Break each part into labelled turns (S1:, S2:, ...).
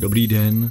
S1: Dobrý den,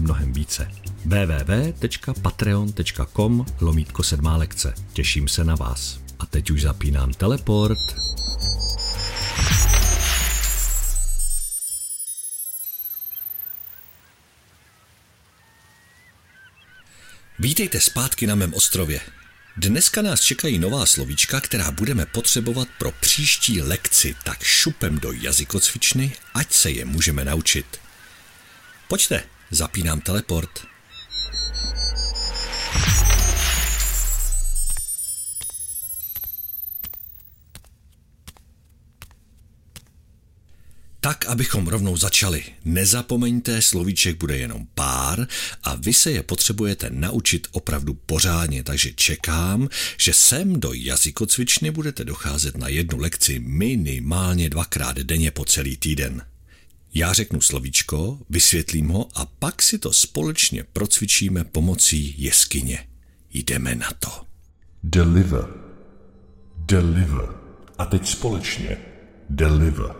S1: mnohem více. www.patreon.com lomítko sedmá lekce. Těším se na vás. A teď už zapínám teleport. Vítejte zpátky na mém ostrově. Dneska nás čekají nová slovíčka, která budeme potřebovat pro příští lekci, tak šupem do jazykocvičny, ať se je můžeme naučit. Pojďte, zapínám teleport. Tak, abychom rovnou začali. Nezapomeňte, slovíček bude jenom pár a vy se je potřebujete naučit opravdu pořádně, takže čekám, že sem do jazykocvičny budete docházet na jednu lekci minimálně dvakrát denně po celý týden. Já řeknu slovíčko, vysvětlím ho a pak si to společně procvičíme pomocí jeskyně. Jdeme na to.
S2: Deliver. Deliver. A teď společně. Deliver.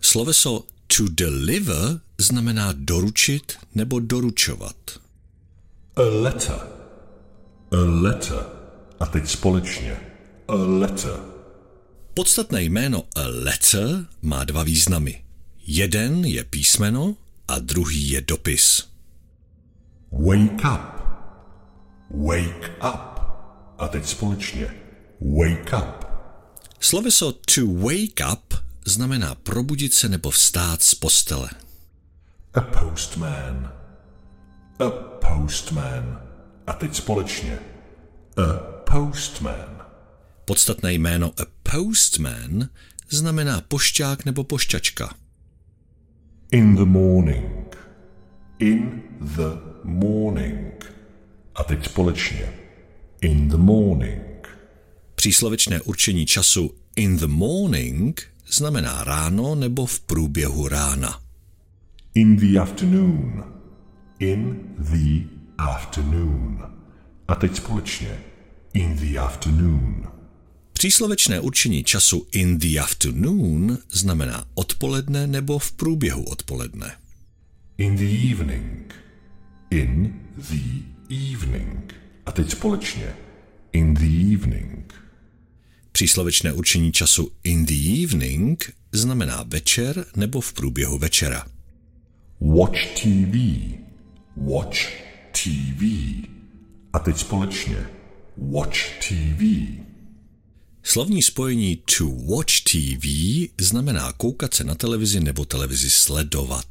S1: Sloveso to deliver znamená doručit nebo doručovat.
S2: A letter. A letter. A teď společně. A letter.
S1: Podstatné jméno a letter má dva významy. Jeden je písmeno a druhý je dopis.
S2: Wake up. Wake up. A teď společně. Wake up.
S1: Sloveso to wake up znamená probudit se nebo vstát z postele.
S2: A postman. A postman. A teď společně. A postman.
S1: Podstatné jméno a postman znamená pošťák nebo pošťačka.
S2: In the morning. In the morning. A teď společně. In the morning.
S1: Příslovečné určení času in the morning znamená ráno nebo v průběhu rána.
S2: In the afternoon. In the afternoon. A teď společně. In the afternoon.
S1: Příslovečné určení času in the afternoon znamená odpoledne nebo v průběhu odpoledne.
S2: In the evening. In the evening. A teď společně. In the evening.
S1: Příslovečné určení času in the evening znamená večer nebo v průběhu večera.
S2: Watch TV. Watch TV. A teď společně. Watch TV.
S1: Slovní spojení to watch TV znamená koukat se na televizi nebo televizi sledovat.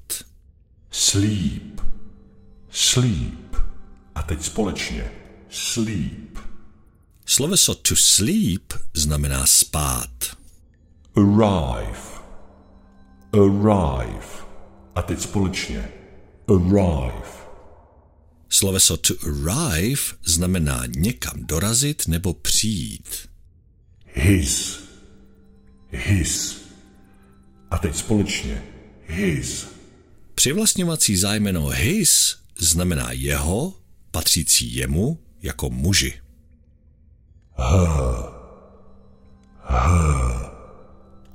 S2: Sleep. Sleep. A teď společně. Sleep.
S1: Sloveso to sleep znamená spát.
S2: Arrive. Arrive. A teď společně. Arrive.
S1: Sloveso to arrive znamená někam dorazit nebo přijít.
S2: His. His. A teď společně. His.
S1: Přivlastňovací zájmeno his znamená jeho, patřící jemu, jako muži.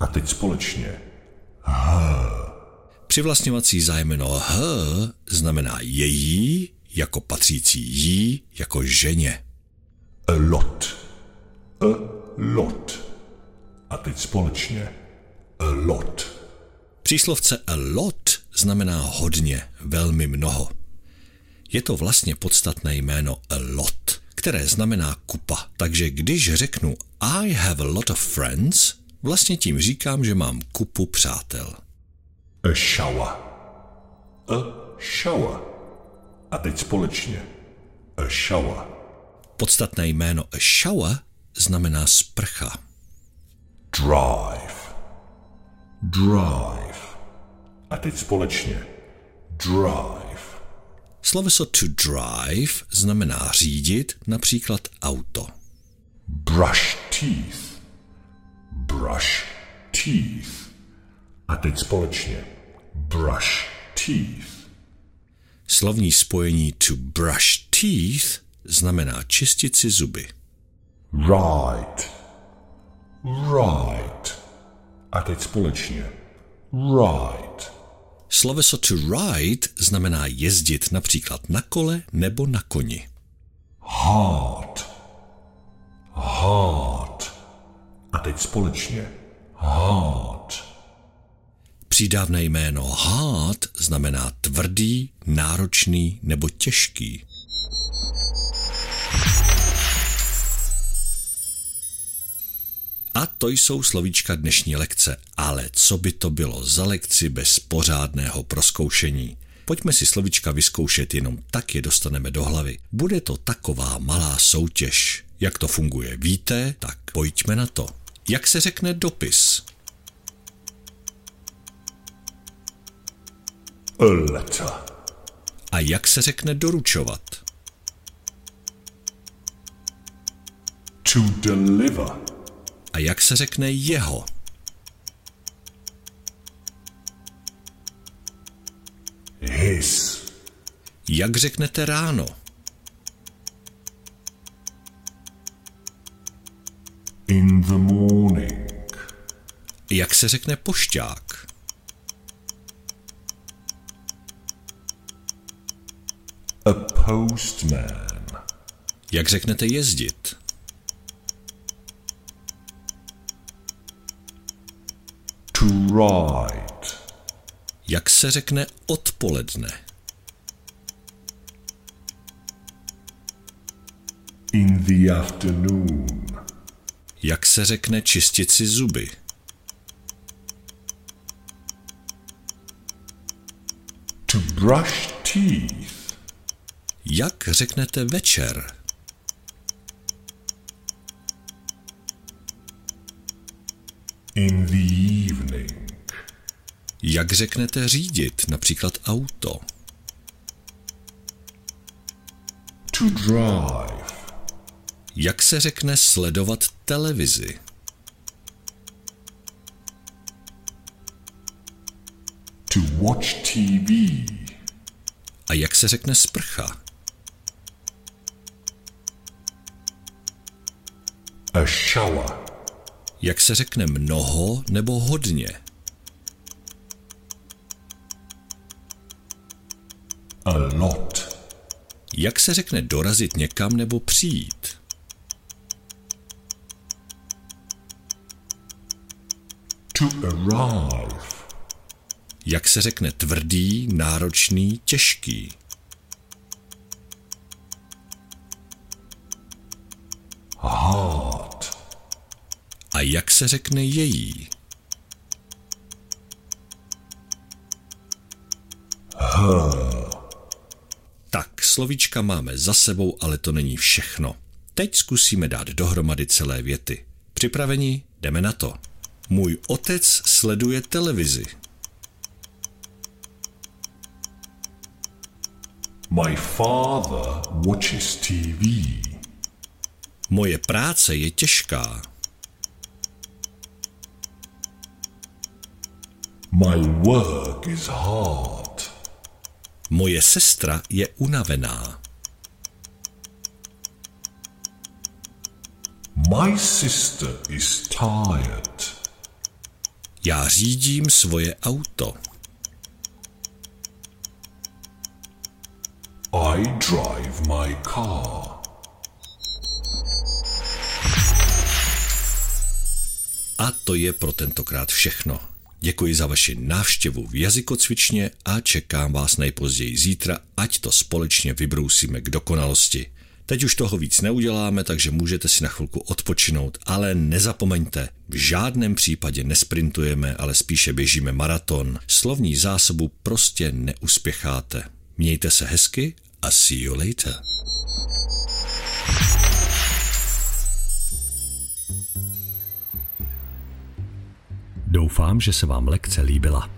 S2: A teď společně.
S1: Přivlastňovací zájmeno h znamená její, jako patřící jí, jako ženě.
S2: A lot. A lot. A teď společně. A lot.
S1: Příslovce a lot znamená hodně, velmi mnoho. Je to vlastně podstatné jméno a lot, které znamená kupa. Takže když řeknu I have a lot of friends, vlastně tím říkám, že mám kupu přátel.
S2: A shower. A shower. A teď společně. A shower.
S1: Podstatné jméno a shower znamená sprcha.
S2: Drive. Drive. A teď společně. drive,
S1: Sloveso to drive znamená řídit, například auto.
S2: brush teeth, brush teeth. A teď společně. Brush teeth,
S1: Slovní spojení to brush teeth znamená čistit si zuby.
S2: Right, right. A teď společně. Right,
S1: Sloveso to ride znamená jezdit například na kole nebo na koni.
S2: heart, heart. A teď společně. Heart,
S1: Přídavné jméno hard znamená tvrdý, náročný nebo těžký. A to jsou slovíčka dnešní lekce, ale co by to bylo za lekci bez pořádného proskoušení? Pojďme si slovíčka vyzkoušet, jenom tak je dostaneme do hlavy. Bude to taková malá soutěž. Jak to funguje, víte? Tak pojďme na to. Jak se řekne dopis?
S2: a letter,
S1: A jak se řekne doručovat?
S2: to deliver,
S1: A jak se řekne jeho?
S2: his,
S1: Jak řeknete ráno?
S2: in the morning,
S1: Jak se řekne pošťák?
S2: a postman,
S1: Jak řeknete jezdit?
S2: To ride,
S1: Jak se řekne odpoledne?
S2: in the afternoon,
S1: Jak se řekne čistit si zuby?
S2: to brush teeth,
S1: Jak řeknete večer? Jak řeknete řídit, například auto?
S2: to drive,
S1: Jak se řekne sledovat televizi?
S2: to watch TV,
S1: A jak se řekne sprcha?
S2: a shower,
S1: Jak se řekne mnoho nebo hodně?
S2: A lot,
S1: Jak se řekne dorazit někam nebo přijít?
S2: to arrive,
S1: Jak se řekne tvrdý, náročný, těžký?
S2: hard,
S1: A jak se řekne její? Tak, slovíčka máme za sebou, ale to není všechno. Teď zkusíme dát dohromady celé věty. Připraveni? Jdeme na to. Můj otec sleduje televizi.
S2: My father watches TV.
S1: Moje práce je těžká.
S2: My work is hard.
S1: Moje sestra je unavená.
S2: My sister is tired.
S1: Já řídím svoje auto.
S2: I drive my car.
S1: A to je pro tentokrát všechno. Děkuji za vaši návštěvu v jazykocvičně a čekám vás nejpozději zítra, ať to společně vybrousíme k dokonalosti. Teď už toho víc neuděláme, takže můžete si na chvilku odpočinout, ale nezapomeňte, v žádném případě nesprintujeme, ale spíše běžíme maraton. Slovní zásobu prostě neuspěcháte. Mějte se hezky a see you later. Doufám, že se vám lekce líbila.